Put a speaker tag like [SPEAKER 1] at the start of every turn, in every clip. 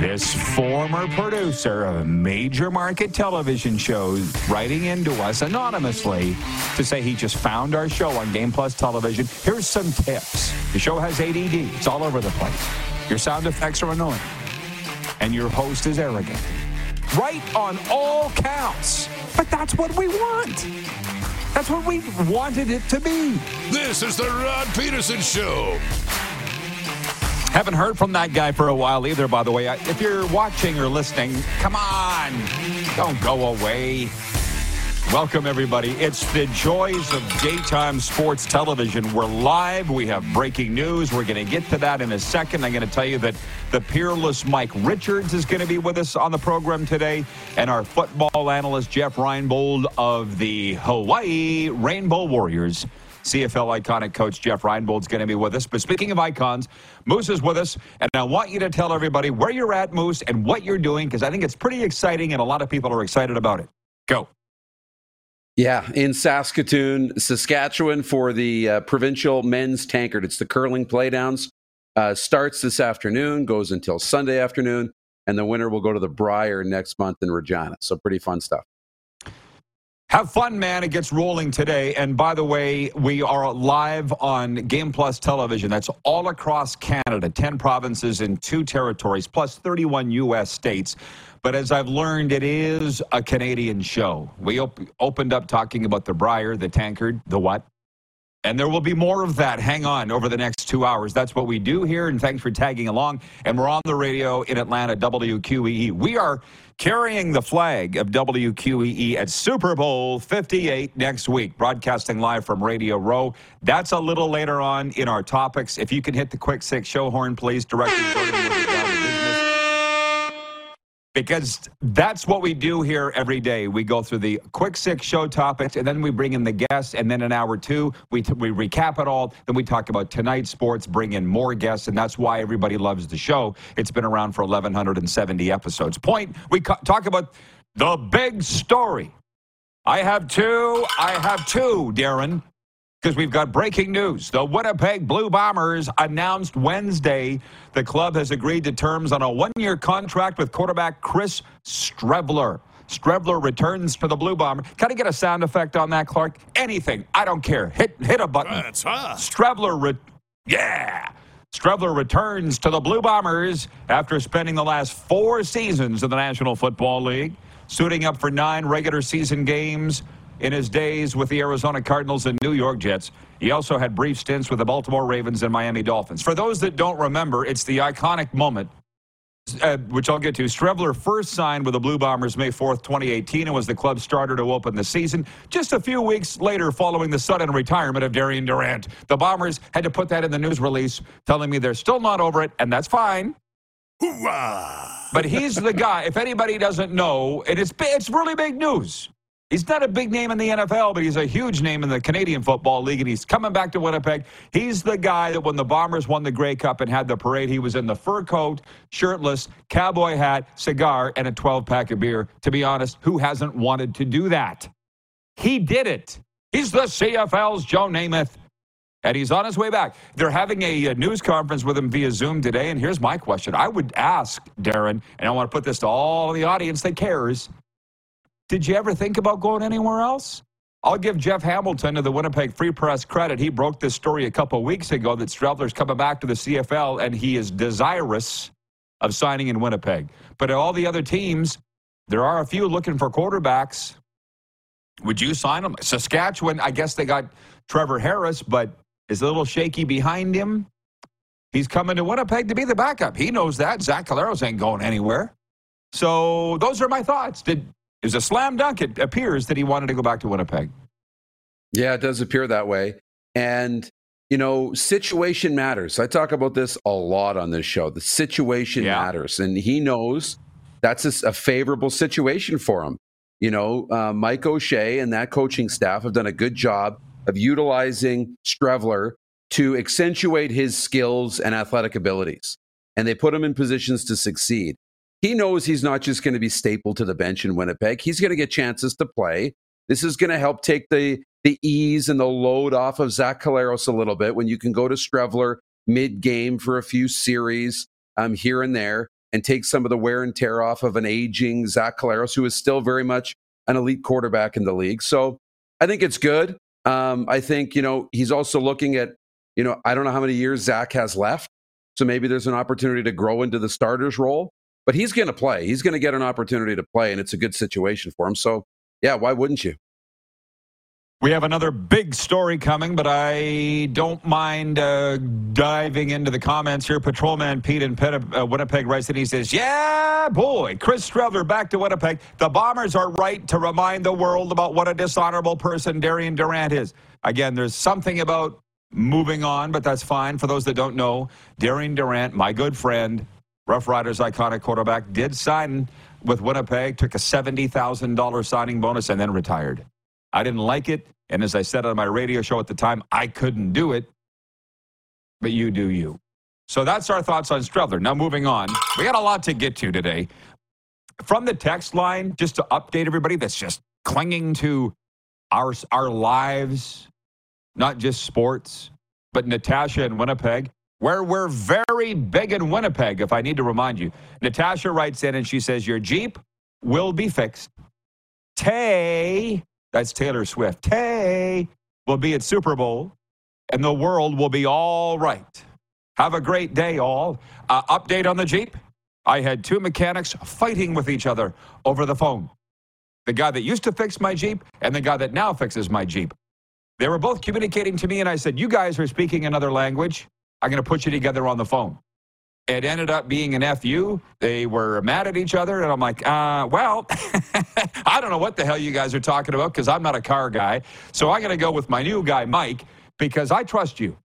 [SPEAKER 1] This former producer of major market television shows writing into us anonymously to say he just found our show on Game Plus Television. Here's some tips. The show has ADD. It's all over the place. Your sound effects are annoying. And your host is arrogant. Right on all counts. But that's what we want. That's what we wanted it to be.
[SPEAKER 2] This is the Rod Peterson Show.
[SPEAKER 1] Haven't heard from that guy for a while either, by the way. If you're watching or listening, come on, don't go away. Welcome, everybody. It's the joys of daytime sports television. We're live. We have breaking news. We're going to get to that in a second. I'm going to tell you that the peerless Mike Richards is going to be with us on the program today, and our football analyst, Jeff Reinebold of the Hawaii Rainbow Warriors. CFL iconic coach Jeff Reinebold's going to be with us. But speaking of icons, Moose is with us, and I want you to tell everybody where you're at, Moose, and what you're doing, because I think it's pretty exciting, and a lot of people are excited about it. Go.
[SPEAKER 3] Yeah, in Saskatoon, Saskatchewan for the uh, provincial men's tankard. It's the curling playdowns. Uh, starts this afternoon, goes until Sunday afternoon, and the winner will go to the Brier next month in Regina. So pretty fun stuff.
[SPEAKER 1] Have fun, man. It gets rolling today. And by the way, we are live on Game Plus television. That's all across Canada, 10 provinces and two territories, plus 31 U.S. states. But as I've learned, it is a Canadian show. We op- opened up talking about the Brier, the tankard, the what? And there will be more of that. Hang on over the next two hours. That's what we do here. And thanks for tagging along. And we're on the radio in Atlanta, WQEE. We are carrying the flag of WQEE at Super Bowl 58 next week, broadcasting live from Radio Row. That's a little later on in our topics. If you can hit the quick six show horn, please, directly because that's what we do here every day. We go through the quick six show topics, and then we bring in the guests, and then in hour two, we, t- we recap it all. Then we talk about tonight's sports, bring in more guests, and that's why everybody loves the show. It's been around for 1,170 episodes. Point, we talk about the big story. I have two. I have two, Darren because we've got breaking news. The Winnipeg Blue Bombers announced Wednesday the club has agreed to terms on a one year contract with quarterback Chris Streveler. Streveler returns to the Blue Bomber. Can I get a sound effect on that, Clark? Anything. I don't care. Hit hit a button.
[SPEAKER 2] That's hot.
[SPEAKER 1] Streveler, re- yeah. Streveler returns to the Blue Bombers after spending the last four seasons in the National Football League, suiting up for nine regular season games in his days with the Arizona Cardinals and New York Jets. He also had brief stints with the Baltimore Ravens and Miami Dolphins. For those that don't remember, it's the iconic moment, uh, which I'll get to. Streveler first signed with the Blue Bombers May 4th, 2018, and was the club's starter to open the season. Just a few weeks later, following the sudden retirement of Darian Durant, the Bombers had to put that in the news release, telling me they're still not over it, and that's fine.
[SPEAKER 2] Hoorah!
[SPEAKER 1] But he's the guy. If anybody doesn't know, and it's it's really big news. He's not a big name in the NFL, but he's a huge name in the Canadian Football League, and he's coming back to Winnipeg. He's the guy that when the Bombers won the Grey Cup and had the parade, he was in the fur coat, shirtless, cowboy hat, cigar, and a 12 pack of beer. To be honest, who hasn't wanted to do that? He did it. He's the CFL's Joe Namath. And he's on his way back. They're having a, a, news conference with him via Zoom today. And here's my question I would ask Darren, and I want to put this to all of the audience that cares did you ever think about going anywhere else? I'll give Jeff Hamilton of the Winnipeg Free Press credit. He broke this story a couple weeks ago that Streveler's coming back to the CFL and he is desirous of signing in Winnipeg. But all the other teams, there are a few looking for quarterbacks. Would you sign them? Saskatchewan, I guess they got Trevor Harris, but is a little shaky behind him. He's coming to Winnipeg to be the backup. He knows that. Zach Collaros ain't going anywhere. So those are my thoughts. Did it was a slam dunk. It appears that he wanted to go back to Winnipeg.
[SPEAKER 3] Yeah, it does appear that way. And you know, situation matters. I talk about this a lot on this show. The situation
[SPEAKER 1] Yeah.
[SPEAKER 3] matters, and he knows that's a, a favorable situation for him. You know, uh, Mike O'Shea and that coaching staff have done a good job of utilizing Streveler to accentuate his skills and athletic abilities, and they put him in positions to succeed. He knows he's not just going to be stapled to the bench in Winnipeg. He's going to get chances to play. This is going to help take the the ease and the load off of Zach Collaros a little bit when you can go to Streveler mid game for a few series um, here and there and take some of the wear and tear off of an aging Zach Collaros, who is still very much an elite quarterback in the league. So I think it's good. Um, I think, you know, he's also looking at, you know, I don't know how many years Zach has left. So maybe there's an opportunity to grow into the starter's role, but he's going to play. He's going to get an opportunity to play, and it's a good situation for him. So, yeah, why wouldn't you?
[SPEAKER 1] We have another big story coming, but I don't mind uh, diving into the comments here. Patrolman Pete in uh, Winnipeg writes and he says, Yeah, boy, Chris Streveler back to Winnipeg. The Bombers are right to remind the world about what a dishonorable person Darian Durant is. Again, there's something about moving on, but that's fine. For those that don't know, Darian Durant, my good friend, Rough Riders iconic quarterback, did sign with Winnipeg, took a $70,000 signing bonus, and then retired. I didn't like it. And as I said on my radio show at the time, I couldn't do it. But you do you. So that's our thoughts on Streveler. Now, moving on, we got a lot to get to today. From the text line, just to update everybody that's just clinging to our, our lives, not just sports, but Natasha in Winnipeg, where we're very big in Winnipeg, if I need to remind you. Natasha writes in and she says, Your Jeep will be fixed. Tay, that's Taylor Swift. Tay will be at Super Bowl, and the world will be all right. Have a great day, all. Uh, update on the Jeep. I had two mechanics fighting with each other over the phone. The guy that used to fix my Jeep and the guy that now fixes my Jeep. They were both communicating to me, and I said, You guys are speaking another language. I'm going to put you together on the phone. It ended up being an FU. They were mad at each other, and I'm like, uh, well, I don't know what the hell you guys are talking about because I'm not a car guy. So I'm going to go with my new guy, Mike, because I trust you.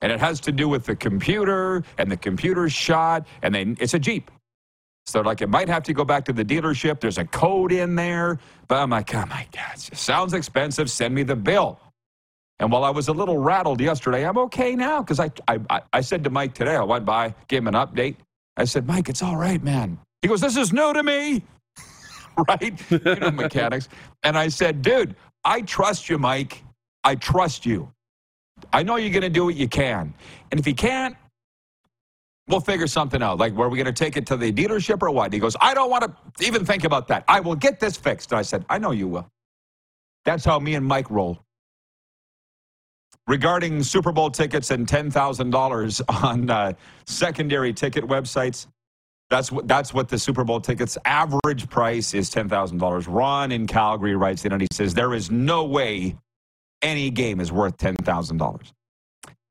[SPEAKER 1] And it has to do with the computer and the computer's shot, and they, it's a Jeep. So, like, it might have to go back to the dealership. There's a code in there. But I'm like, oh my God, sounds expensive. Send me the bill. And while I was a little rattled yesterday, I'm okay now because I, I, I- said to Mike today, I went by, gave him an update. I said, Mike, it's all right, man. He goes, this is new to me. right? You know, mechanics. And I said, dude, I trust you, Mike. I trust you. I know you're going to do what you can. And if you can't, we'll figure something out. Like, were we going to take it to the dealership or what? He goes, I don't want to even think about that. I will get this fixed. And I said, I know you will. That's how me and Mike roll. Regarding Super Bowl tickets and $10,000 on uh, secondary ticket websites, that's what that's what the Super Bowl tickets average price is ten thousand dollars. Ron in Calgary writes in and he says there is no way any game is worth ten thousand dollars.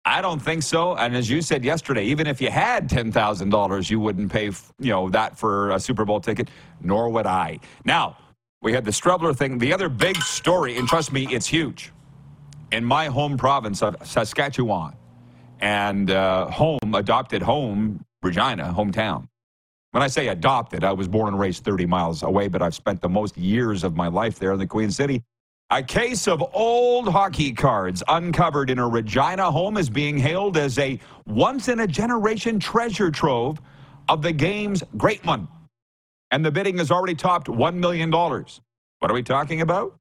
[SPEAKER 1] I don't think so. And as you said yesterday, even if you had ten thousand dollars, you wouldn't pay you know that for a Super Bowl ticket. Nor would I. Now we had the Streveler thing. The other big story, and trust me, it's huge. In my home province of Saskatchewan, and uh, home adopted home Regina, hometown. When I say adopted, I was born and raised 30 miles away, but I've spent the most years of my life there in the Queen City. A case of old hockey cards uncovered in a Regina home is being hailed as a once in a generation treasure trove of the game's great one. And the bidding has already topped $1 million. What are we talking about?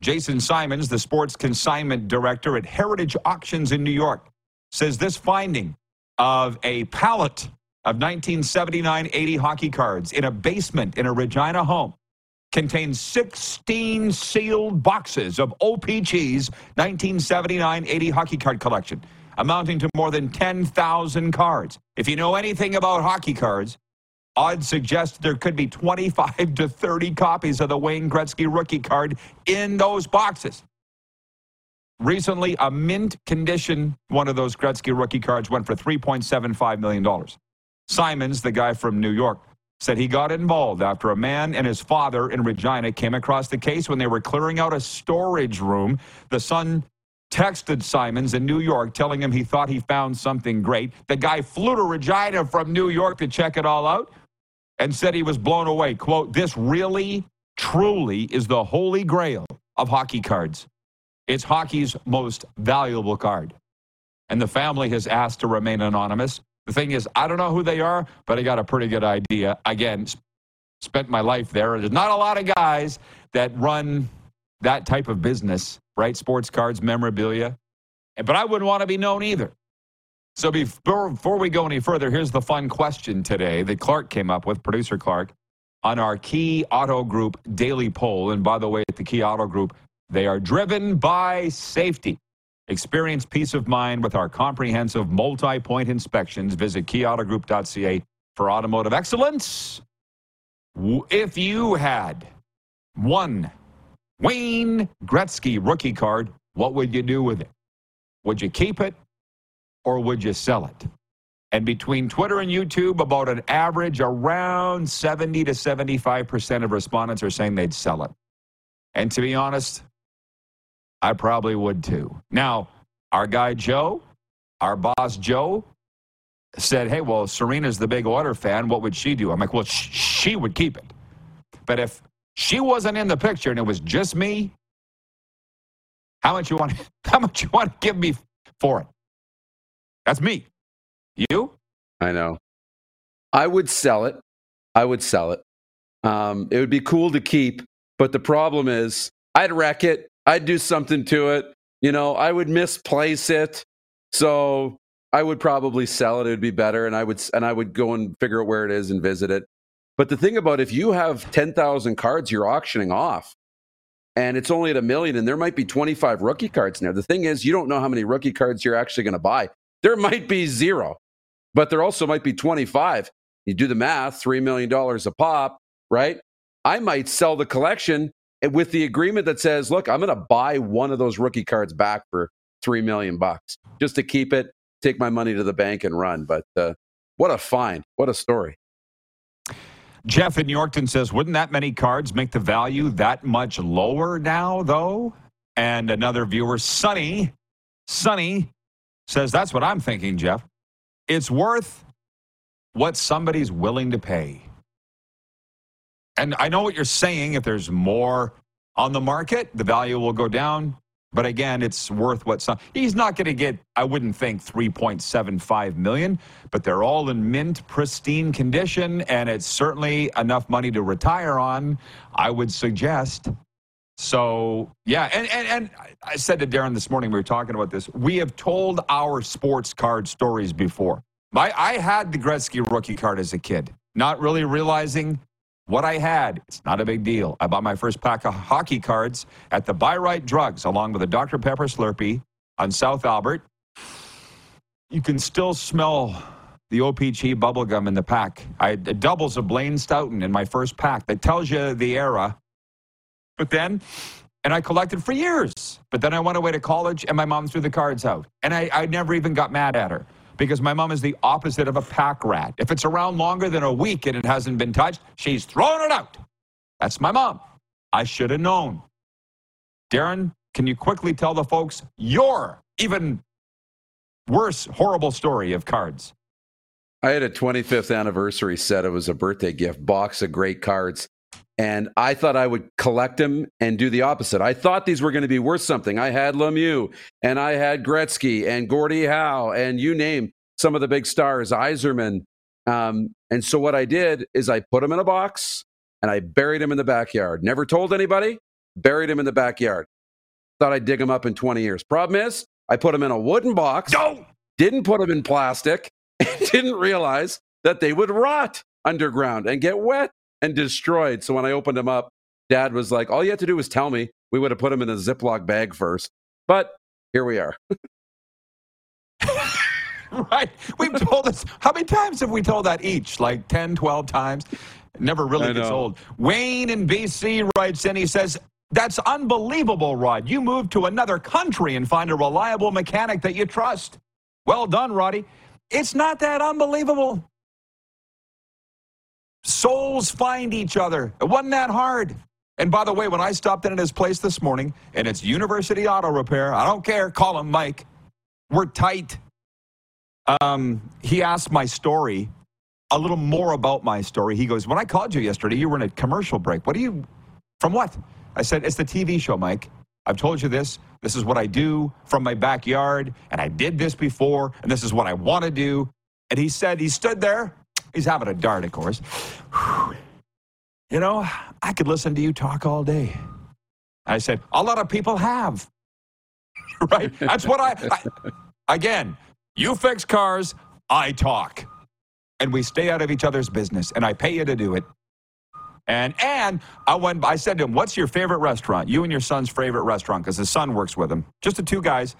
[SPEAKER 1] Jason Simons, the sports consignment director at Heritage Auctions in New York, says this finding of a pallet of 1979 80 hockey cards in a basement in a Regina home contains 16 sealed boxes of OPC's 1979 80 hockey card collection, amounting to more than 10,000 cards. If you know anything about hockey cards, odds suggest there could be 25 to 30 copies of the Wayne Gretzky rookie card in those boxes. Recently, a mint condition one of those Gretzky rookie cards went for $3.75 million. Simons, the guy from New York, said he got involved after a man and his father in Regina came across the case when they were clearing out a storage room. The son texted Simons in New York telling him he thought he found something great. The guy flew to Regina from New York to check it all out and said he was blown away. Quote, this really, truly is the holy grail of hockey cards. It's hockey's most valuable card. And the family has asked to remain anonymous. The thing is, I don't know who they are, but I got a pretty good idea. Again, spent my life there. There's not a lot of guys that run that type of business, right? Sports cards, memorabilia. But I wouldn't want to be known either. So before, before we go any further, here's the fun question today that Clark came up with, producer Clark, on our Key Auto Group daily poll. And by the way, at the Key Auto Group, they are driven by safety. Experience peace of mind with our comprehensive multi point inspections. Visit keyautogroup.ca for automotive excellence. If you had one Wayne Gretzky rookie card, what would you do with it? Would you keep it or would you sell it? And between Twitter and YouTube, about an average around 70 to 75% of respondents are saying they'd sell it. And to be honest, I probably would too. Now, our guy Joe, our boss Joe, said, Hey, well, Serena's the big order fan. What would she do? I'm like, Well, sh- she would keep it. But if she wasn't in the picture and it was just me, how much you want? How much you want to give me for it? That's me. You?
[SPEAKER 3] I know. I would sell it. I would sell it. Um, it would be cool to keep, but the problem is, I'd wreck it. I'd do something to it. You know, I would misplace it. So I would probably sell it. It would be better, and I would and I would go and figure out where it is and visit it. But the thing about if you have ten thousand cards you're auctioning off, and it's only at a million, and there might be twenty five rookie cards there. The thing is, you don't know how many rookie cards you're actually going to buy. There might be zero, but there also might be twenty five. You do the math, three million dollars a pop, right? I might sell the collection with the agreement that says, look, I'm going to buy one of those rookie cards back for three million bucks just to keep it, take my money to the bank and run. But uh, what a find! What a story!
[SPEAKER 1] Jeff in Yorkton says, wouldn't that many cards make the value that much lower now, though? And another viewer, Sunny, Sunny says, that's what I'm thinking, Jeff. It's worth what somebody's willing to pay. And I know what you're saying. If there's more on the market, the value will go down. But again, it's worth what some. He's not going to get, I wouldn't think, 3.75 million, but they're all in mint, pristine condition, and it's certainly enough money to retire on, I would suggest. So, yeah, and, and, and I said to Darren this morning, we were talking about this. We have told our sports card stories before. I, I had the Gretzky rookie card as a kid, not really realizing what I had, it's not a big deal. I bought my first pack of hockey cards at the Buy Right Drugs along with a Dr. Pepper Slurpee on South Albert. You can still smell the OPC bubblegum in the pack. I had doubles of Blaine Stoughton in my first pack. That tells you the era. But then, and I collected for years. But then I went away to college and my mom threw the cards out. And I, I never even got mad at her because my mom is the opposite of a pack rat. If it's around longer than a week and it hasn't been touched, she's throwing it out. That's my mom. I should have known. Darren, can you quickly tell the folks your even worse, horrible story of cards?
[SPEAKER 3] I had a 25th anniversary set. It was a birthday gift, box of great cards. And I thought I would collect them and do the opposite. I thought these were going to be worth something. I had Lemieux and I had Gretzky and Gordie Howe and you name some of the big stars, Yzerman. Um, and so what I did is I put them in a box and I buried them in the backyard. Never told anybody, buried them in the backyard. Thought I'd dig them up in 20 years. Problem is, I put them in a wooden box,
[SPEAKER 1] no!
[SPEAKER 3] didn't put them in plastic, and didn't realize that they would rot underground and get wet and destroyed. So when I opened them up, dad was like, all you had to do was tell me. We would have put them in a Ziploc bag first. But here we are.
[SPEAKER 1] right. We've told this. How many times have we told that each? Like 10, 12 times? Never really gets old. Wayne in BC writes in, he says, that's unbelievable, Rod. You move to another country and find a reliable mechanic that you trust. Well done, Roddy. It's not that unbelievable. Souls find each other. It wasn't that hard. And by the way, when I stopped in at his place this morning, and it's University Auto Repair, I don't care, call him Mike. We're tight. Um, he asked my story, a little more about my story. He goes, When I called you yesterday, you were in a commercial break. What are you, from what? I said, It's the TV show, Mike. I've told you this. This is what I do from my backyard, and I did this before, and this is what I want to do. And he said, He stood there. He's having a dart, of course. You know, I could listen to you talk all day. I said, A lot of people have. right? That's what I, I again, you fix cars, I talk. And we stay out of each other's business, and I pay you to do it. And and I went. I said to him, "What's your favorite restaurant? You and your son's favorite restaurant?" Because his son works with him. Just the two guys.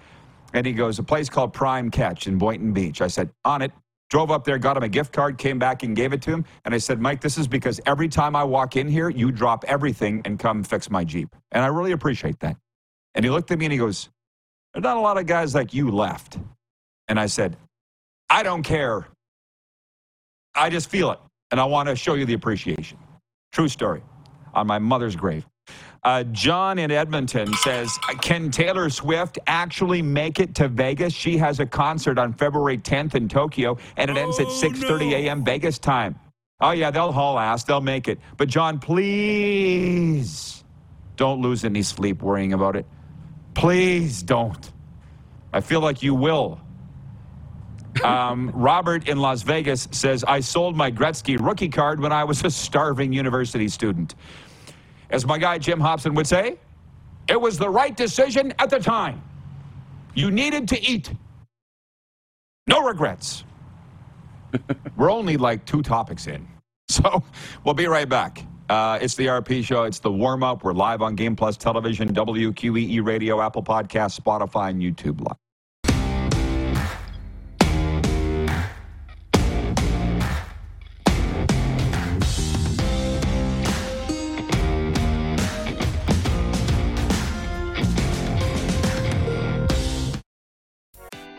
[SPEAKER 1] And he goes, "A place called Prime Catch in Boynton Beach." I said, "On it." Drove up there, got him a gift card, came back and gave it to him. And I said, Mike, this is because every time I walk in here, you drop everything and come fix my Jeep. And I really appreciate that. And he looked at me and he goes, There's not a lot of guys like you left. And I said, I don't care. I just feel it. And I want to show you the appreciation. True story on my mother's grave. Uh, John in Edmonton says, "Can Taylor Swift actually make it to Vegas? She has a concert on February 10th in Tokyo, and it ends at 6:30 a.m. Vegas time. Oh yeah, they'll haul ass. They'll make it. But John, please don't lose any sleep worrying about it. Please don't. I feel like you will." Um, Robert in Las Vegas says, I sold my Gretzky rookie card when I was a starving university student. As my guy Jim Hobson would say, it was the right decision at the time. You needed to eat. No regrets. We're only like two topics in. So we'll be right back. Uh, it's the RP show. It's the warm up. We're live on Game Plus Television, WQEE Radio, Apple Podcast, Spotify, and YouTube Live.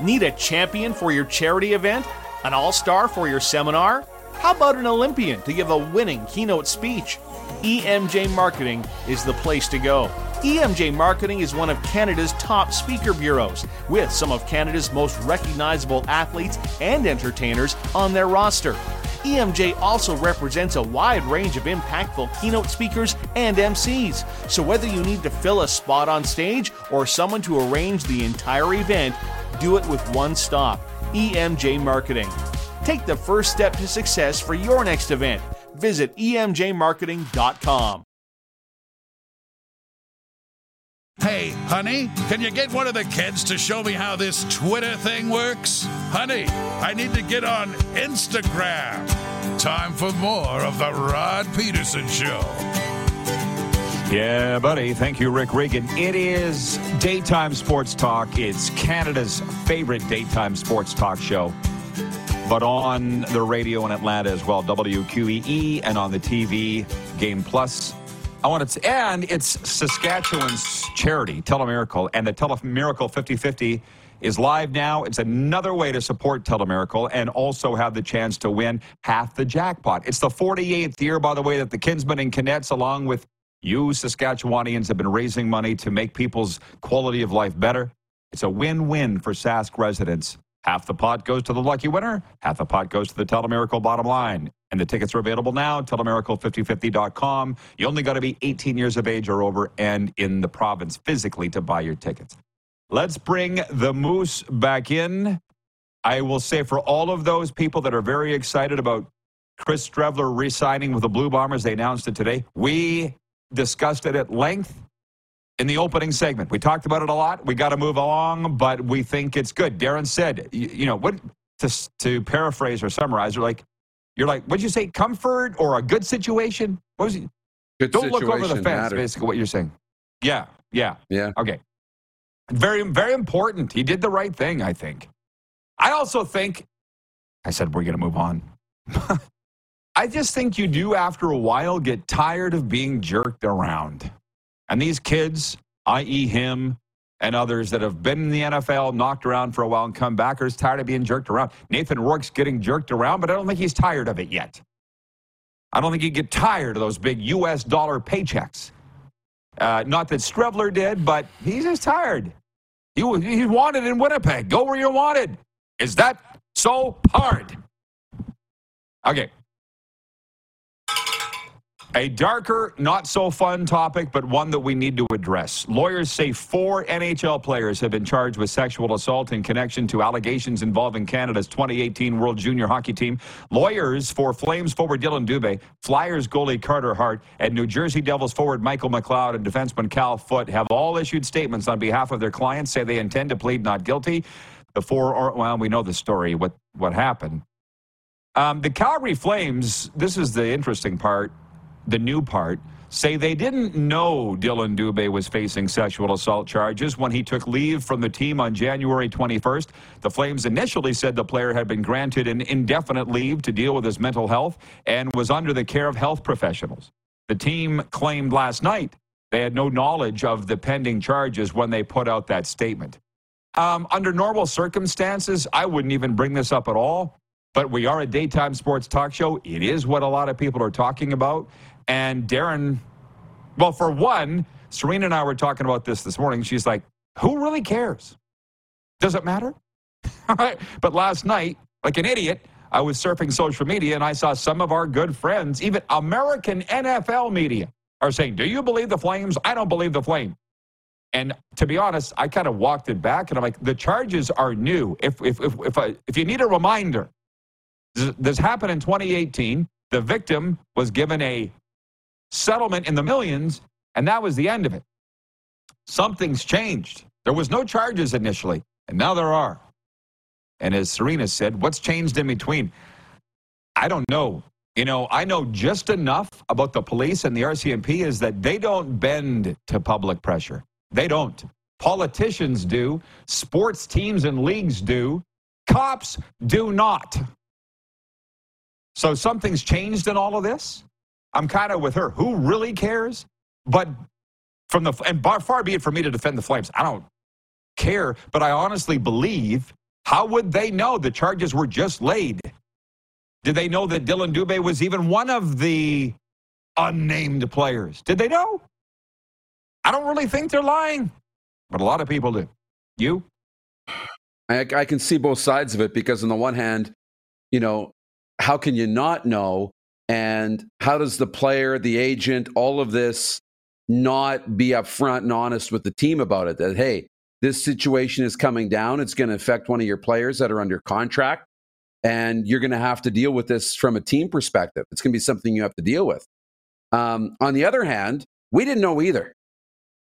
[SPEAKER 4] Need a champion for your charity event? An all star for your seminar? How about an Olympian to give a winning keynote speech? EMJ Marketing is the place to go. EMJ Marketing is one of Canada's top speaker bureaus, with some of Canada's most recognizable athletes and entertainers on their roster. EMJ also represents a wide range of impactful keynote speakers and MCs. So whether you need to fill a spot on stage or someone to arrange the entire event, do it with one stop EMJ Marketing. Take the first step to success for your next event. Visit emjmarketing.com.
[SPEAKER 2] Hey, honey, can you get one of the kids to show me how this Twitter thing works? Honey, I need to get on Instagram. Time for more of the Rod Peterson Show.
[SPEAKER 1] Yeah, buddy. Thank you, Rick Regan. It is daytime sports talk. It's Canada's favorite daytime sports talk show, but on the radio in Atlanta as well, WQEE, and on the TV, Game Plus. I want to, and it's Saskatchewan's charity, Telemiracle, and the Telemiracle 5050 is live now. It's another way to support Telemiracle and also have the chance to win half the jackpot. It's the 48th year, by the way, that the Kinsmen and Cadets, along with you Saskatchewanians, have been raising money to make people's quality of life better. It's a win-win for Sask residents. Half the pot goes to the lucky winner, half the pot goes to the Telemiracle bottom line. And the tickets are available now, telemiracle5050.com. You only got to be 18 years of age or over and in the province physically to buy your tickets. Let's bring the Moose back in. I will say for all of those people that are very excited about Chris Streveler re signing with the Blue Bombers, they announced it today. We discussed it at length in the opening segment. We talked about it a lot. We got to move along, but we think it's good. Darren said, you, you know, what to, to paraphrase or summarize, you're like, you're like, what'd you say, comfort or a good situation? What was it?
[SPEAKER 3] Good
[SPEAKER 1] Don't look over the fence,
[SPEAKER 3] matters.
[SPEAKER 1] basically, what you're saying. Yeah, yeah.
[SPEAKER 3] Yeah.
[SPEAKER 1] Okay. Very, very important. He did the right thing, I think. I also think, I said we're going to move on. I just think you do, after a while, get tired of being jerked around. And these kids, i.e., him and others that have been in the NFL, knocked around for a while, and come back, are tired of being jerked around. Nathan Rourke's getting jerked around, but I don't think he's tired of it yet. I don't think he'd get tired of those big U.S. dollar paychecks. Uh, not that Streveler did, but he's just tired. He, wanted in Winnipeg. Go where you're wanted. Is that so hard? Okay. A darker, not so fun topic, but one that we need to address. Lawyers say four NHL players have been charged with sexual assault in connection to allegations involving Canada's 2018 World Junior Hockey Team. Lawyers for Flames forward Dillon Dubé, Flyers goalie Carter Hart, and New Jersey Devils forward Michael McLeod and defenseman Cal Foote have all issued statements on behalf of their clients, say they intend to plead not guilty. The four, are, well, we know the story, what, what happened. Um, the Calgary Flames, this is the interesting part, the new part, say they didn't know Dillon Dubé was facing sexual assault charges when he took leave from the team on January 21st. The Flames initially said the player had been granted an indefinite leave to deal with his mental health and was under the care of health professionals. The team claimed last night they had no knowledge of the pending charges when they put out that statement. Um, under normal circumstances, I wouldn't even bring this up at all. But we are a daytime sports talk show. It is what a lot of people are talking about. And Darren, well, for one, Serena and I were talking about this this morning. She's like, who really cares? Does it matter? All right. But last night, like an idiot, I was surfing social media and I saw some of our good friends, even American NFL media, are saying, Do you believe the Flames? I don't believe the Flame. And to be honest, I kind of walked it back and I'm like, the charges are new. If, if, if, if, I, if you need a reminder, this happened in 2018. The victim was given a settlement in the millions, and that was the end of it. Something's changed. There was no charges initially, and now there are. And as Serena said, what's changed in between? I don't know. You know, I know just enough about the police and the RCMP is that they don't bend to public pressure. They don't. Politicians do. Sports teams and leagues do. Cops do not. So something's changed in all of this. I'm kind of with her. Who really cares? But from the and bar, far be it for me to defend the Flames. I don't care, but I honestly believe. How would they know the charges were just laid? Did they know that Dillon Dubé was even one of the unnamed players? Did they know? I don't really think they're lying, but a lot of people do. You?
[SPEAKER 3] I, I can see both sides of it because, on the one hand, you know, how can you not know? And how does the player, the agent, all of this not be upfront and honest with the team about it? That, hey, this situation is coming down. It's going to affect one of your players that are under contract. And you're going to have to deal with this from a team perspective. It's going to be something you have to deal with. Um, on the other hand, we didn't know either,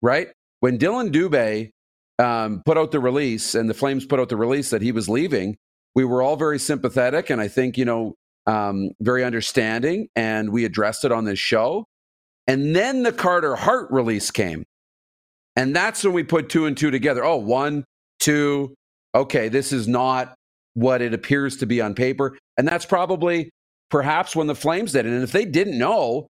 [SPEAKER 3] right? When Dillon Dubé um, put out the release and the Flames put out the release that he was leaving, we were all very sympathetic and I think, you know, um, very understanding. And we addressed it on this show. And then the Carter Hart release came. And that's when we put two and two together. Oh, one, two. Okay, this is not what it appears to be on paper. And that's probably perhaps when the Flames did it. And if they didn't know,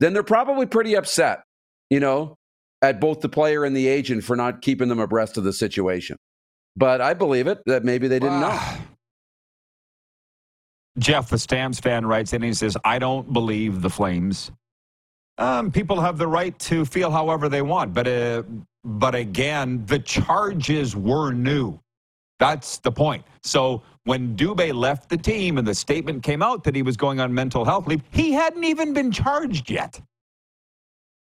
[SPEAKER 3] then they're probably pretty upset, you know, at both the player and the agent for not keeping them abreast of the situation. But I believe it that maybe they didn't know.
[SPEAKER 1] Jeff, the Stamps fan, writes in and he says, I don't believe the Flames. Um, people have the right to feel however they want, but uh, but again, the charges were new. That's the point. So when Dubé left the team and the statement came out that he was going on mental health leave, he hadn't even been charged yet.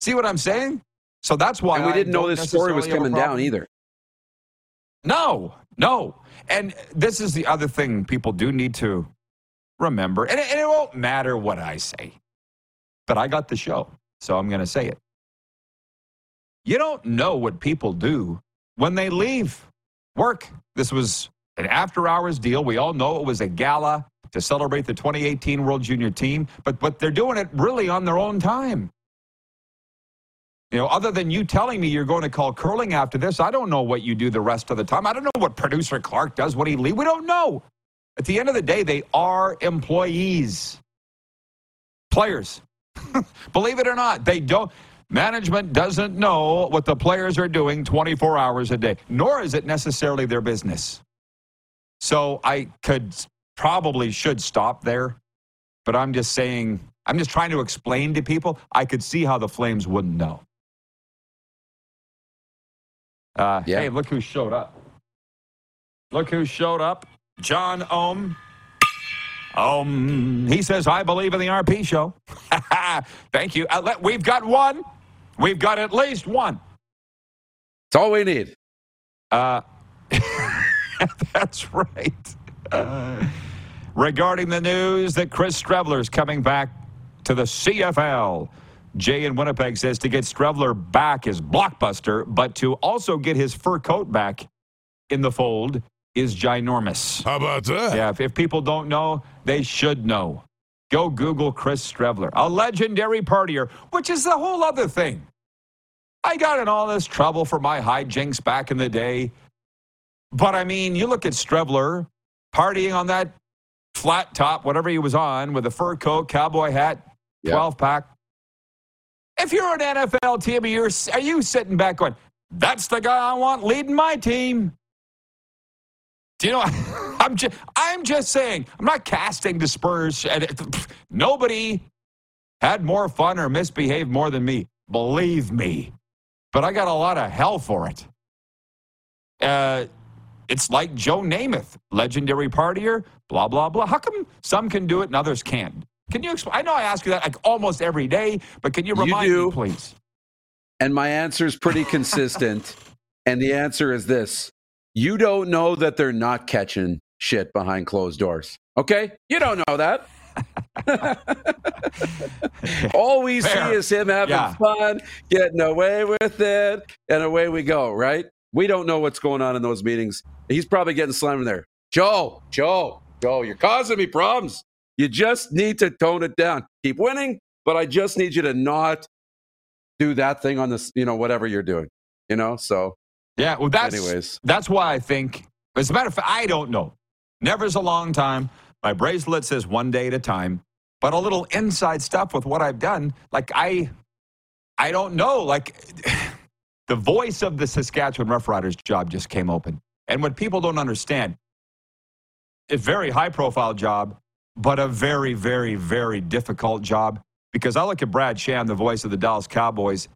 [SPEAKER 1] See what I'm saying? So that's why
[SPEAKER 3] And we didn't know this story was
[SPEAKER 1] necessarily have a
[SPEAKER 3] coming down either.
[SPEAKER 1] No, no. And this is the other thing people do need to remember. And it, and it won't matter what I say, but I got the show, so I'm going to say it. You don't know what people do when they leave work. This was an after hours deal. We all know it was a gala to celebrate the 2018 World Junior team, but, but they're doing it really on their own time. You know, other than you telling me you're going to call curling after this, I don't know what you do the rest of the time. I don't know what producer Clark does, when he leave. We don't know. At the end of the day, they are employees, players. Believe it or not, they don't. Management doesn't know what the players are doing 24 hours a day, nor is it necessarily their business. So I could probably should stop there, but I'm just saying, I'm just trying to explain to people. I could see how the Flames wouldn't know. Uh,
[SPEAKER 3] Yeah.
[SPEAKER 1] Hey, look who showed up. Look who showed up. John Ohm. Um, he says, I believe in the RP show. Thank you. Uh, we've got one. We've got at least one.
[SPEAKER 3] It's all we need.
[SPEAKER 1] Uh, that's right. Uh, regarding the news that Chris Streveler is coming back to the CFL, Jay in Winnipeg says to get Streveler back is blockbuster, but to also get his fur coat back in the fold is ginormous.
[SPEAKER 2] How about that?
[SPEAKER 1] Yeah, if, if people don't know, they should know. Go Google Chris Streveler, a legendary partier, which is the whole other thing. I got in all this trouble for my hijinks back in the day. But I mean, you look at Streveler partying on that flat top, whatever he was on, with a fur coat, cowboy hat,
[SPEAKER 3] Yeah.
[SPEAKER 1] 12 pack. If you're an NFL team, are you, are you sitting back going, that's the guy I want leading my team? Do you know? I'm just, I'm just saying. I'm not casting the Spurs. and Nobody had more fun or misbehaved more than me. Believe me. But I got a lot of hell for it. Uh, it's like Joe Namath, legendary partier, blah blah blah. How come some can do it and others can't? Can you explain? I know I ask you that like almost every day, but can you
[SPEAKER 3] You
[SPEAKER 1] remind
[SPEAKER 3] do.
[SPEAKER 1] me, please?
[SPEAKER 3] And my answer is pretty consistent. and the answer is this you don't know that they're not catching shit behind closed doors. Okay? You don't know that. All we
[SPEAKER 1] Fair.
[SPEAKER 3] see is him having
[SPEAKER 1] Yeah.
[SPEAKER 3] fun, getting away with it, and away we go, right? We don't know what's going on in those meetings. He's probably getting slammed in there. Joe, Joe, Joe, you're causing me problems. You just need to tone it down. Keep winning, but I just need you to not do that thing on this, you know, whatever you're doing, you know? So,
[SPEAKER 1] Yeah. Well, that's
[SPEAKER 3] anyways,
[SPEAKER 1] That's why I think, as a matter of fact, I don't know. Never's a long time. My bracelet says one day at a time. But a little inside stuff with what I've done, like I, I don't know. Like the voice of the Saskatchewan Roughriders job just came open, and what people don't understand, a very high profile job, but a very, very, very difficult job. Because I look at Brad Sham, the voice of the Dallas Cowboys.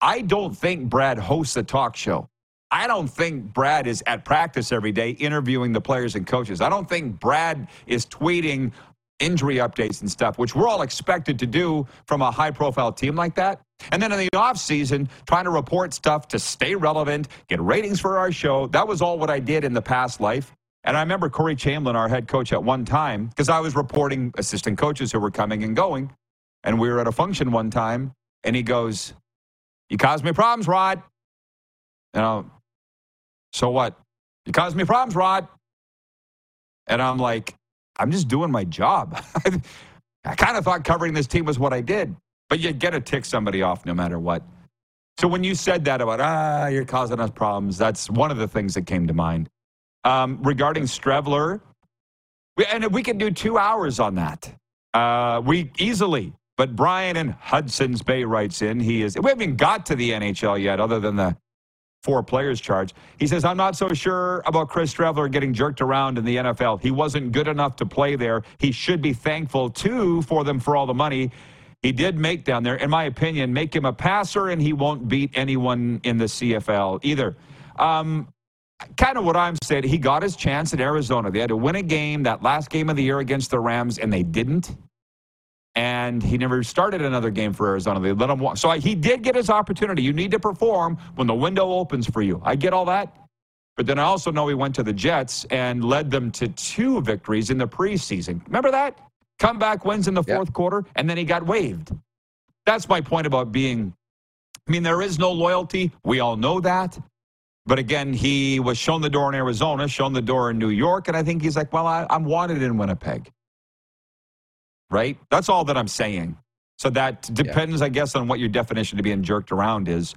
[SPEAKER 1] I don't think Brad hosts a talk show. I don't think Brad is at practice every day interviewing the players and coaches. I don't think Brad is tweeting injury updates and stuff, which we're all expected to do from a high profile team like that. And then in the offseason, trying to report stuff to stay relevant, get ratings for our show. That was all what I did in the past life. And I remember Corey Chamberlain, our head coach, at one time, because I was reporting assistant coaches who were coming and going. And we were at a function one time, and he goes, You caused me problems, Rod. You know, so what? You caused me problems, Rod. And I'm like, I'm just doing my job. I kind of thought covering this team was what I did, but you get to tick somebody off no matter what. So when you said that about, ah, you're causing us problems, that's one of the things that came to mind. Um, regarding Streveler, we, and we could do two hours on that. Uh, we easily, but Brian in Hudson's Bay writes in, he is, we haven't got to the NHL yet, other than the four players charged. He says, I'm not so sure about Chris Streveler getting jerked around in the NFL. He wasn't good enough to play there. He should be thankful, too, for them for all the money he did make down there. In my opinion, make him a passer, and he won't beat anyone in the CFL either. Um, kind of what I'm saying. He got his chance in Arizona. They had to win a game, that last game of the year against the Rams, and they didn't. And he never started another game for Arizona. They let him walk. So he did get his opportunity. You need to perform when the window opens for you. I get all that. But then I also know he went to the Jets and led them to two victories in the preseason. Remember that? Comeback wins in the
[SPEAKER 3] Yeah.
[SPEAKER 1] fourth quarter, and then he got waived. That's my point about being. I mean, there is no loyalty. We all know that. But again, he was shown the door in Arizona, shown the door in New York, and I think he's like, well, I, I'm wanted in Winnipeg. Right? That's all that I'm saying. So that depends, yeah. I guess, on what your definition to being jerked around is.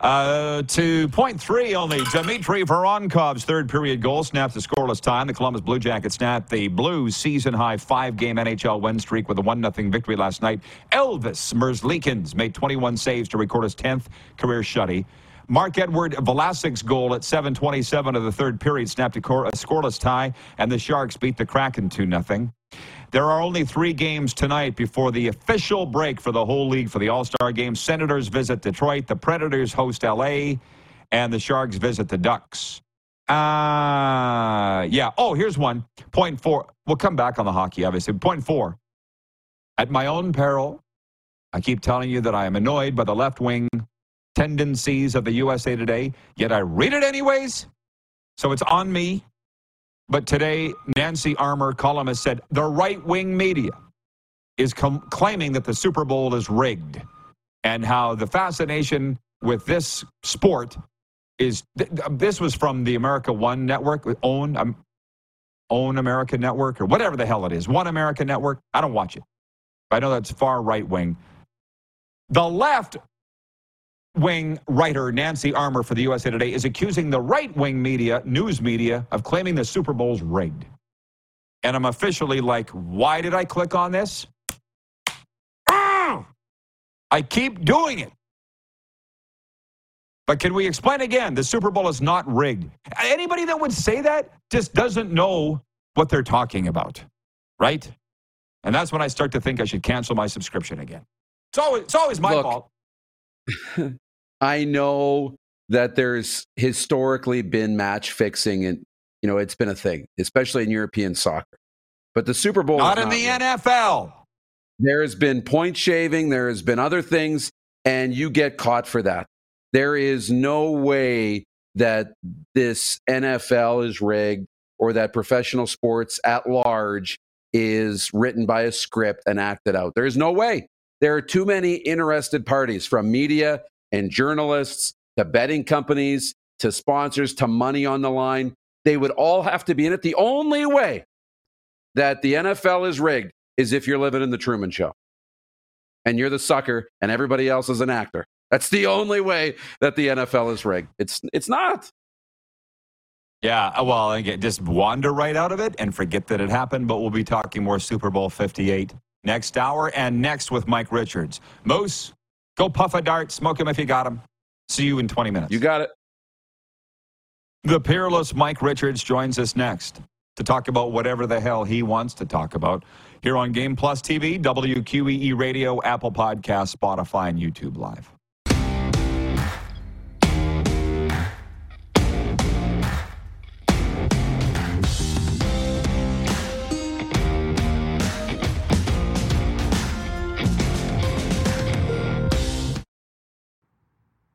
[SPEAKER 1] Uh, to point three only, Dmitry Voronkov's third period goal snapped the scoreless time. The Columbus Blue Jackets snapped the Blues season high five game NHL win streak with a 1 0 victory last night. Elvis Merzlikins made 21 saves to record his 10th career shutty. Marc-Edouard Vlasic's goal at 7:27 of the third period snapped a, scoreless tie, and the Sharks beat the Kraken 2 0. There are only three games tonight before the official break for the whole league for the All Star game. Senators visit Detroit, the Predators host LA, and the Sharks visit the Ducks. Uh, yeah. Oh, here's one. Point four. We'll come back on the hockey, obviously. Point four. At my own peril, I keep telling you that I am annoyed by the left wing tendencies of the USA Today, yet I read it anyways. So it's on me. But today, Nancy Armour, columnist, said the right wing media is claiming that the Super Bowl is rigged and how the fascination with this sport is th- this was from the America One network, own um, own America network or whatever the hell it is, One America network. I don't watch it. I know that's far right wing. The left wing writer Nancy Armour for the USA Today is accusing the right wing media, news media, of claiming the Super Bowl's rigged. And I'm officially like, why did I click on this? I keep doing it. But can we explain again? The Super Bowl is not rigged. Anybody that would say that just doesn't know what they're talking about, right? And that's when I start to think I should cancel my subscription again. It's always, it's always my Look, fault.
[SPEAKER 3] I know that there's historically been match fixing and you know it's been a thing, especially in European soccer. But the Super Bowl
[SPEAKER 1] not in not the NFL.
[SPEAKER 3] There has been point shaving, there has been other things, and you get caught for that. There is no way that this NFL is rigged or that professional sports at large is written by a script and acted out. There is no way. There are too many interested parties from media and journalists to betting companies to sponsors to money on the line. They would all have to be in it. The only way that the NFL is rigged is if you're living in the Truman Show and you're the sucker and everybody else is an actor. That's the only way that the NFL is rigged. It's it's not.
[SPEAKER 1] Yeah, well, again, just wander right out of it and forget that it happened. But we'll be talking more Super Bowl 58 next hour and next with Mike Richards. Moose, Go puff a dart, smoke him if you got him. See you in 20 minutes.
[SPEAKER 3] You got it.
[SPEAKER 1] The peerless Mike Richards joins us next to talk about whatever the hell he wants to talk about here on Game Plus TV, WQEE Radio, Apple Podcast, Spotify, and YouTube Live.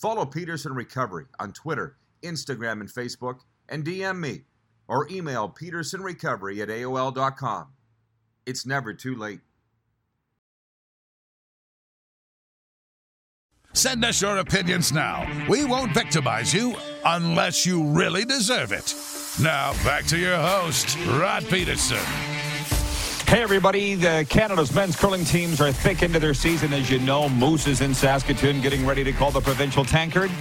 [SPEAKER 5] Follow Peterson Recovery on Twitter, Instagram, and Facebook, and DM me or email petersonrecovery at AOL.com. It's never too late.
[SPEAKER 2] Send us your opinions now. We won't victimize you unless you really deserve it. Now, back to your host, Rod Peterson.
[SPEAKER 1] Hey, everybody. The Canada's men's curling teams are thick into their season. As you know, Moose is in Saskatoon getting ready to call the provincial tankard.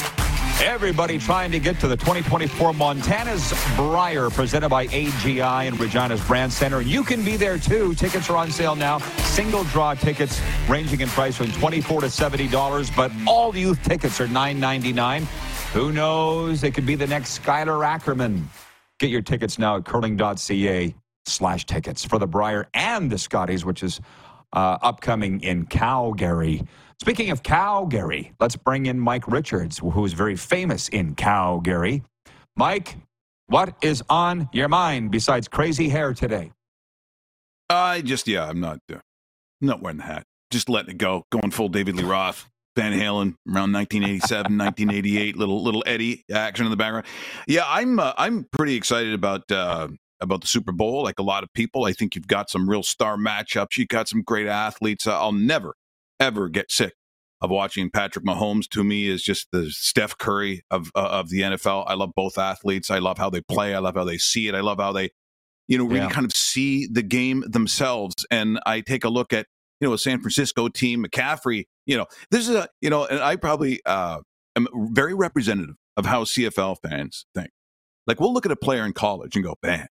[SPEAKER 1] Everybody trying to get to the 2024 Montana's Brier presented by AGI and Regina's Brandt Center. You can be there too. Tickets are on sale now. Single draw tickets ranging in price from 24 to $70, but all youth tickets are $9.99. Who knows? It could be the next Skylar Ackerman. Get your tickets now at curling.ca slash tickets for the Brier and the Scotties, which is uh, upcoming in Calgary. Speaking of Calgary, let's bring in Mike Richards, who is very famous in Calgary. Mike, what is on your mind besides crazy hair today?
[SPEAKER 6] I just, yeah, I'm not, uh, not wearing the hat. just letting it go, going full David Lee Roth. Van Halen around 1987, 1988, little little Eddie action in the background. Yeah, I'm uh, I'm pretty excited about uh, about the Super Bowl. Like a lot of people, I think you've got some real star matchups. You've got some great athletes. Uh, I'll never ever get sick of watching Patrick Mahomes. To me, is just the Steph Curry of uh, of the NFL. I love both athletes. I love how they play. I love how they see it. I love how they, you know, really yeah. kind of see the game themselves. And I take a look at you know a San Francisco team, McCaffrey you know, this is a, you know, and I probably uh, am very representative of how CFL fans think. Like, we'll look at a player in college and go, man,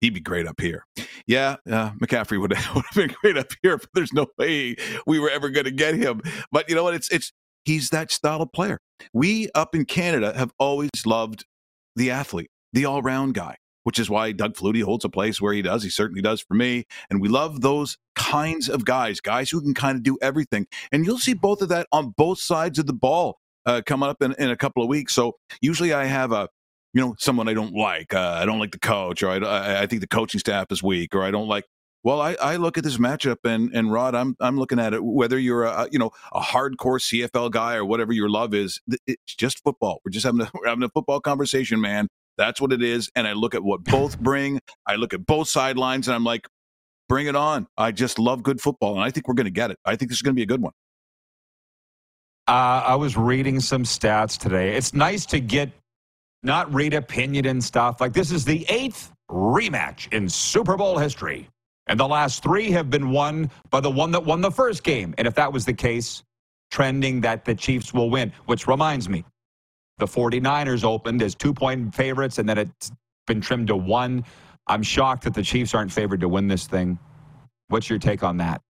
[SPEAKER 6] he'd be great up here. Yeah, uh, McCaffrey would, have been great up here, but there's no way we were ever going to get him. But you know what? It's, it's, he's that style of player. We up in Canada have always loved the athlete, the all round guy which is why Doug Flutie holds a place where he does. He certainly does for me. And we love those kinds of guys, guys who can kind of do everything. And you'll see both of that on both sides of the ball uh, coming up in, in a couple of weeks. So usually I have a, you know, someone I don't like. Uh, I don't like the coach, or I, I think the coaching staff is weak, or I don't like well, I, I, look at this matchup and and Rod, I'm I'm looking at it. Whether you're a you know a hardcore CFL guy or whatever your love is, it's just football. We're just having a we're having a football conversation, man. That's what it is. And I look at what both bring. I look at both sidelines and I'm like, bring it on. I just love good football. And I think we're going to get it. I think this is going to be a good one.
[SPEAKER 1] Uh, I was reading some stats today. It's nice to get not read opinion and stuff. Like this is the eighth rematch in Super Bowl history. And the last three have been won by the one that won the first game. And if that was the case, trending that the Chiefs will win, which reminds me, the 49ers opened as two point favorites, and then it's been trimmed to one. I'm shocked that the Chiefs aren't favored to win this thing. What's your take on that?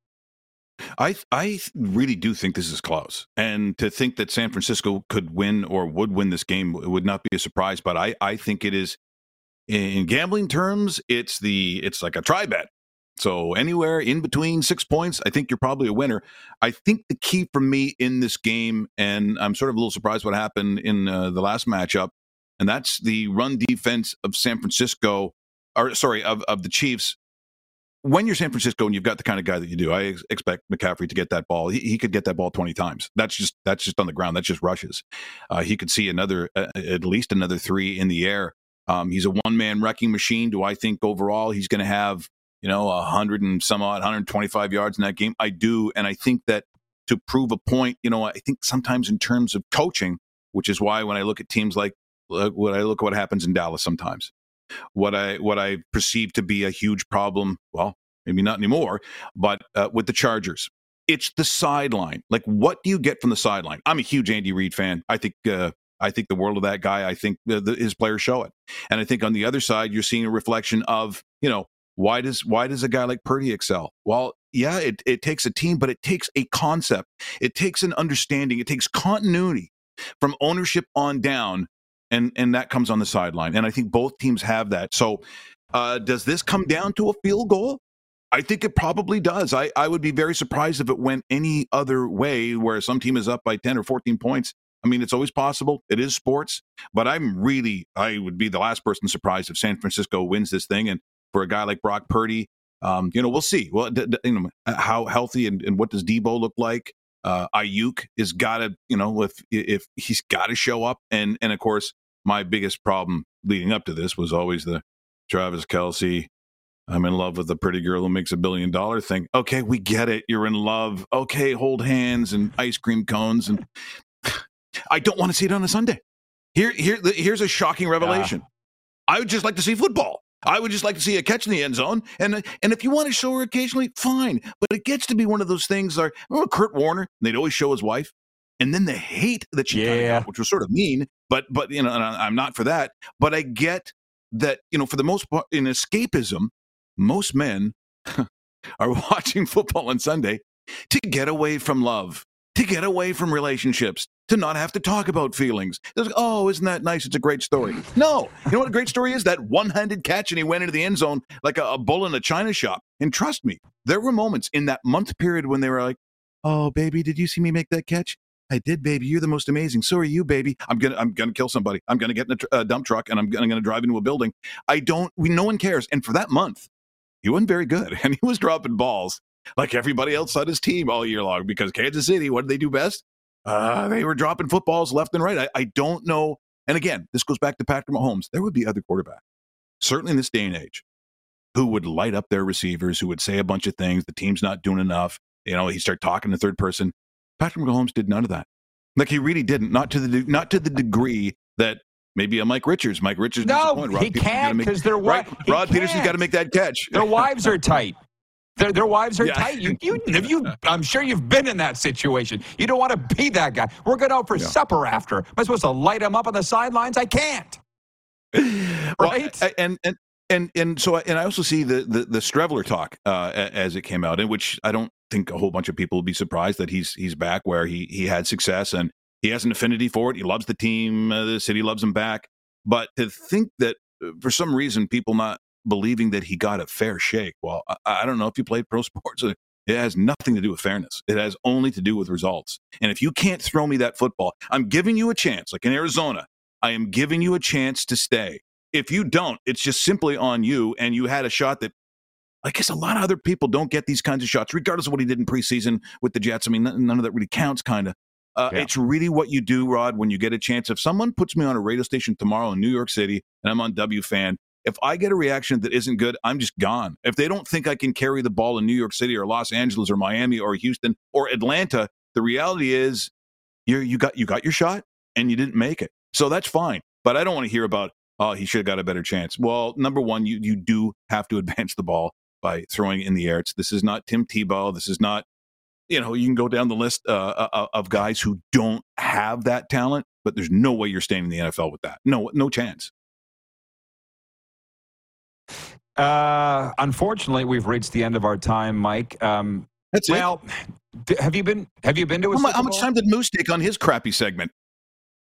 [SPEAKER 6] I I really do think this is close, and to think that San Francisco could win or would win this game would not be a surprise. But I I think it is in gambling terms, it's the it's like a try bet. So anywhere in between six points, I think you're probably a winner. I think the key for me in this game, and I'm sort of a little surprised what happened in uh, the last matchup, and that's the run defense of San Francisco, or sorry, of, of the Chiefs. When you're San Francisco and you've got the kind of guy that you do, I ex- expect McCaffrey to get that ball. He, he, could get that ball 20 times. That's just that's just on the ground. That's just rushes. Uh, he could see another, uh, at least another three in the air. Um, he's a one man wrecking machine. Do I think overall he's going to have you know, a 100 and some odd, 125 yards in that game. I do. And I think that to prove a point, you know, I think sometimes in terms of coaching, which is why when I look at teams like what I look at what happens in Dallas sometimes, what I what I perceive to be a huge problem, well, maybe not anymore, but uh, with the Chargers, it's the sideline. Like, what do you get from the sideline? I'm a huge Andy Reid fan. I think uh, I think the world of that guy. I think the, the, his players show it, and I think on the other side, you're seeing a reflection of you know why does why does a guy like Purdy excel? Well, yeah, it, it takes a team, but it takes a concept. It takes an understanding. It takes continuity from ownership on down, and and that comes on the sideline. And I think both teams have that. So, uh, does this come down to a field goal? I think it probably does. I, I would be very surprised if it went any other way, where some team is up by ten or fourteen points. I mean, it's always possible. It is sports, but I'm really, I would be the last person surprised if San Francisco wins this thing. And for a guy like Brock Purdy. Um, you know, we'll see. Well, d- d- you know, how healthy and, and, what does Deebo look like? Uh, Aiyuk is got to, you know, if if he's got to show up, and and of course, my biggest problem leading up to this was always the Travis Kelce. I'm in love with the pretty girl who makes a billion dollar thing. Okay, we get it. You're in love. Okay, hold hands and ice cream cones, and I don't want to see it on a Sunday. Here, here, here's a shocking revelation. Yeah. I would just like to see football. I would just like to see a catch in the end zone. And uh, and if you want to show her occasionally, fine. But it gets to be one of those things. Like remember Kurt Warner? They'd always show his wife, and then the hate that she yeah. got, which was sort of mean. But but you know, I'm not for that. But I get that you know, for the most part, in escapism, most men are watching football on Sunday to get away from love, to get away from relationships, to not have to talk about feelings. Like, oh, isn't that nice? It's a great story. No, you know what a great story is? That one-handed catch and he went into the end zone like a, a bull in a china shop. And trust me, there were moments in that month period when they were like, "Oh, baby, did you see me make that catch? I did, baby. You're the most amazing. So are you, baby. I'm gonna, I'm gonna kill somebody. I'm gonna get in a tr- uh, dump truck and I'm gonna, I'm gonna drive into a building. I don't. We, no one cares. And for that month, he wasn't very good, and he was dropping balls. Like everybody else on his team all year long because Kansas City, what did they do best? Uh, they were dropping footballs left and right. I, I don't know. And again, this goes back to Patrick Mahomes. There would be other quarterbacks, certainly in this day and age, who would light up their receivers, who would say a bunch of things. The team's not doing enough. You know, he start talking to third person. Patrick Mahomes did none of that. Like he really didn't. Not to the not to the degree that maybe a Mike Richards. Mike Richards.
[SPEAKER 1] No, he can't because their
[SPEAKER 6] right. Rod Peterson's got to make that catch.
[SPEAKER 1] Their wives are tight. Their, their wives are yeah. tight. You, you, you, I'm sure you've been in that situation. You don't want to be that guy. We're going out for yeah. supper after. Am I supposed to light him up on the sidelines? I can't.
[SPEAKER 6] right? Well, and, and, and, and so, and I also see the, the, the Streveler talk uh, as it came out, in which I don't think a whole bunch of people will be surprised that he's, he's back where he, he had success and he has an affinity for it. He loves the team. Uh, the city loves him back. But to think that uh, for some reason people not believing that he got a fair shake. Well, I, I don't know if you played pro sports. It has nothing to do with fairness. It has only to do with results. And if you can't throw me that football, I'm giving you a chance. Like in Arizona, I am giving you a chance to stay. If you don't, it's just simply on you. And you had a shot that I guess a lot of other people don't get these kinds of shots, regardless of what he did in preseason with the Jets. I mean, none of that really counts, kind of. Uh, yeah. It's really what you do, Rod, when you get a chance. If someone puts me on a radio station tomorrow in New York City and I'm on WFAN if I get a reaction that isn't good, I'm just gone. If they don't think I can carry the ball in New York City or Los Angeles or Miami or Houston or Atlanta, the reality is you you got you got your shot and you didn't make it. So that's fine. But I don't want to hear about oh he should have got a better chance. Well, number one, you you do have to advance the ball by throwing in the air. It's, this is not Tim Tebow. This is not you know you can go down the list uh, uh, uh, of guys who don't have that talent, but there's no way you're staying in the NFL with that. No no chance.
[SPEAKER 1] Uh, unfortunately, we've reached the end of our time, Mike. Um,
[SPEAKER 6] That's
[SPEAKER 1] well, it. have you been? Have you been to a?
[SPEAKER 6] How, how much time did Moose take on his crappy segment?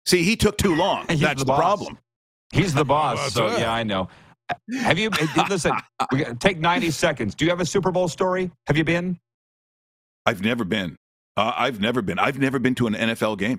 [SPEAKER 6] See, he took too long. That's the, the problem.
[SPEAKER 1] He's the boss. so yeah, I know. Have you listen? take ninety seconds. Do you have a Super Bowl story? Have you been?
[SPEAKER 6] I've never been. Uh, I've never been. I've never been to an NFL game.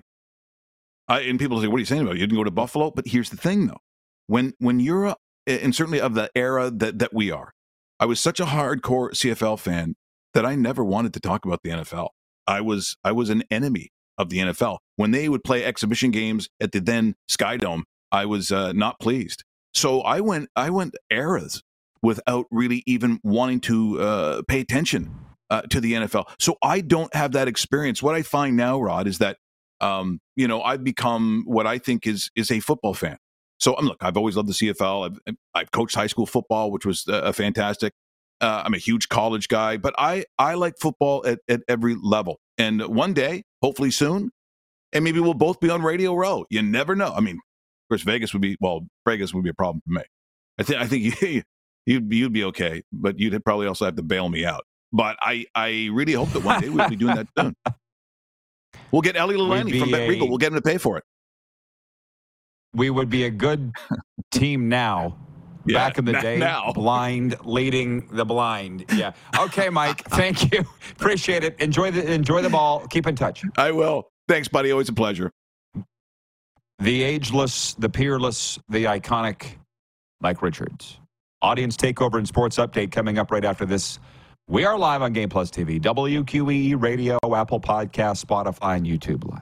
[SPEAKER 6] I, and people say, "What are you saying about it? you didn't go to Buffalo?" But here's the thing, though: when when you're a, and certainly of the era that, that we are. I was such a hardcore CFL fan that I never wanted to talk about the NFL. I was I was an enemy of the NFL. When they would play exhibition games at the then Sky Dome, I was uh, not pleased. So I went I went eras without really even wanting to uh, pay attention uh, to the NFL. So I don't have that experience. What I find now, Rod, is that um, you know I've become what I think is is a football fan. So I'm um, look, I've always loved the CFL. I've, I've coached high school football, which was uh, fantastic. Uh, I'm a huge college guy, but I I like football at, at every level. And one day, hopefully soon, and maybe we'll both be on Radio Row. You never know. I mean, of course, Vegas would be well, Vegas would be a problem for me. I think I think you, you'd you'd be okay, but you'd probably also have to bail me out. But I I really hope that one day we'll be doing that soon. We'll get Ellie Lalani from Bet Regal. We'll get him to pay for it
[SPEAKER 1] we would be a good team now. Yeah, Back in the day,
[SPEAKER 6] now.
[SPEAKER 1] blind leading the blind. Yeah. Okay, Mike. thank you. Appreciate it. Enjoy the enjoy the ball. Keep in touch.
[SPEAKER 6] I will. Thanks, buddy. Always a pleasure.
[SPEAKER 1] The ageless, the peerless, the iconic Mike Richards. Audience takeover and sports update coming up right after this. We are live on Game Plus TV, WQEE Radio, Apple Podcast, Spotify, and YouTube Live.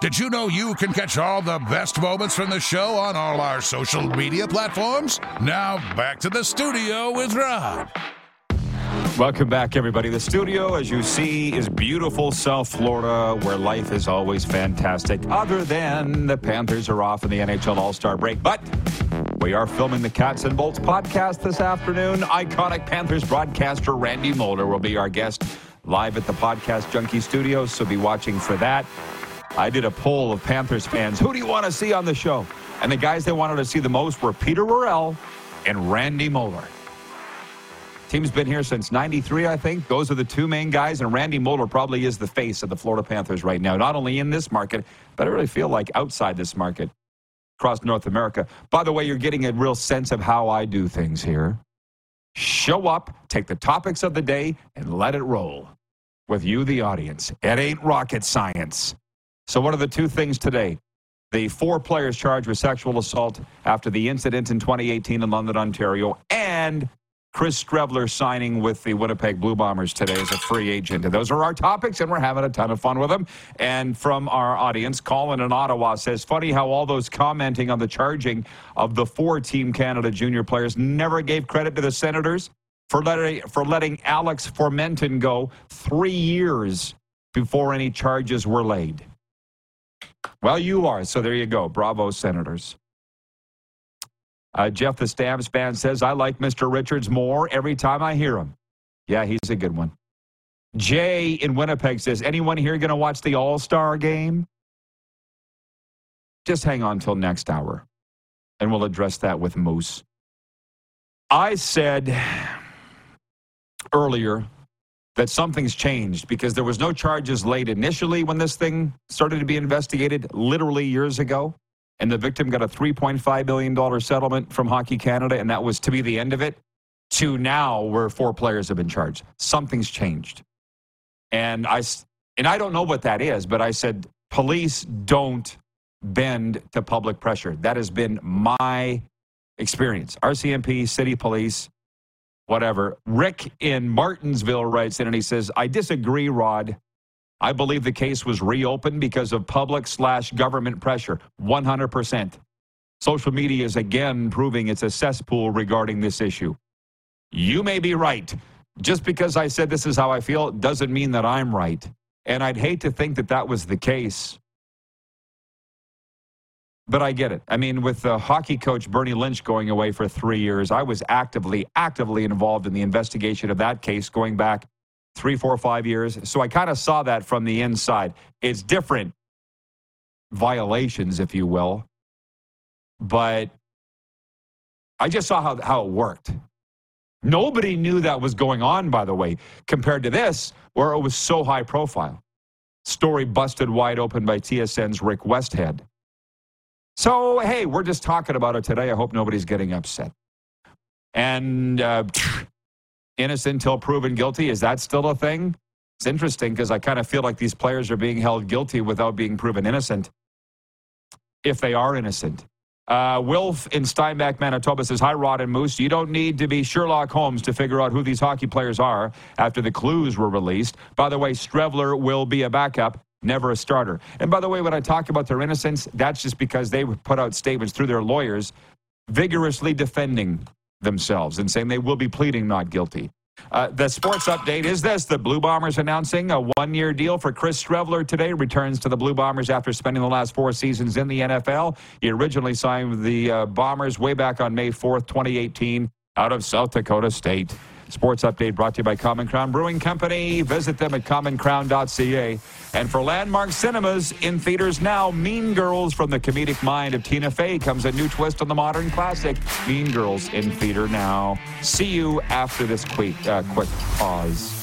[SPEAKER 2] Did you know you can catch all the best moments from the show on all our social media platforms? Now back to the studio with Rod.
[SPEAKER 1] Welcome back, everybody. The studio, as you see, is beautiful South Florida, where life is always fantastic, other than the Panthers are off in the NHL All Star break. But we are filming the Cats and Bolts podcast this afternoon. Iconic Panthers broadcaster Randy Moller will be our guest live at the Podcast Junkie Studios, so be watching for that. I did a poll of Panthers fans. Who do you want to see on the show? And the guys they wanted to see the most were Peter Worrell and Randy Moller. Team's been here since 93, I think. Those are the two main guys, and Randy Moller probably is the face of the Florida Panthers right now, not only in this market, but I really feel like outside this market across North America. By the way, you're getting a real sense of how I do things here. Show up, take the topics of the day, and let it roll with you, the audience. It ain't rocket science. So, what are the two things today? The four players charged with sexual assault after the incident in 2018 in London, Ontario, and Chris Streveler signing with the Winnipeg Blue Bombers today as a free agent. And those are our topics, and we're having a ton of fun with them. And from our audience, Colin in Ottawa says, funny how all those commenting on the charging of the four Team Canada junior players never gave credit to the Senators for letting, for letting Alex Formenton go three years before any charges were laid. Well, you are. So there you go. Bravo, Senators. Uh, Jeff the Stamps fan says, I like Mr. Richards more every time I hear him. Yeah, he's a good one. Jay in Winnipeg says, anyone here going to watch the All Star game? Just hang on till next hour, and we'll address that with Moose. I said earlier that something's changed because there was no charges laid initially when this thing started to be investigated literally years ago and the victim got a $3.5 million settlement from Hockey Canada, and that was to be the end of it, to now where four players have been charged. Something's changed. And I, and I don't know what that is, but I said, police don't bend to public pressure. That has been my experience. RCMP, city police, whatever. Rick in Martinsville writes in and he says, I disagree, Rod. I believe the case was reopened because of public slash government pressure. 100%. Social media is again proving it's a cesspool regarding this issue. You may be right. Just because I said this is how I feel doesn't mean that I'm right. And I'd hate to think that that was the case. But I get it. I mean, with the hockey coach Bernie Lynch going away for three years, I was actively, actively involved in the investigation of that case going back three, four, five years. So I kind of saw that from the inside. It's different violations, if you will. But I just saw how, how it worked. Nobody knew that was going on, by the way, compared to this, where it was so high profile. Story busted wide open by TSN's Rick Westhead. So, hey, we're just talking about it today. I hope nobody's getting upset. And uh, innocent until proven guilty. Is that still a thing? It's interesting because I kind of feel like these players are being held guilty without being proven innocent, if they are innocent. Uh, Wilf in Steinbach, Manitoba says, Hi, Rod and Moose. You don't need to be Sherlock Holmes to figure out who these hockey players are after the clues were released. By the way, Streveler will be a backup, never a starter. And by the way, when I talk about their innocence, that's just because they put out statements through their lawyers vigorously defending themselves and saying they will be pleading not guilty. Uh, the sports update is this the Blue Bombers announcing a one year deal for Chris Streveler today. Returns to the Blue Bombers after spending the last four seasons in the NFL. He originally signed with the uh, Bombers way back on May 4th, 2018, out of South Dakota State. Sports update brought to you by Common Crown Brewing Company. Visit them at commoncrown.ca. And for Landmark Cinemas, in theaters now, Mean Girls from the comedic mind of Tina Fey comes a new twist on the modern classic. Mean Girls in theater now. See you after this quick, uh, quick pause.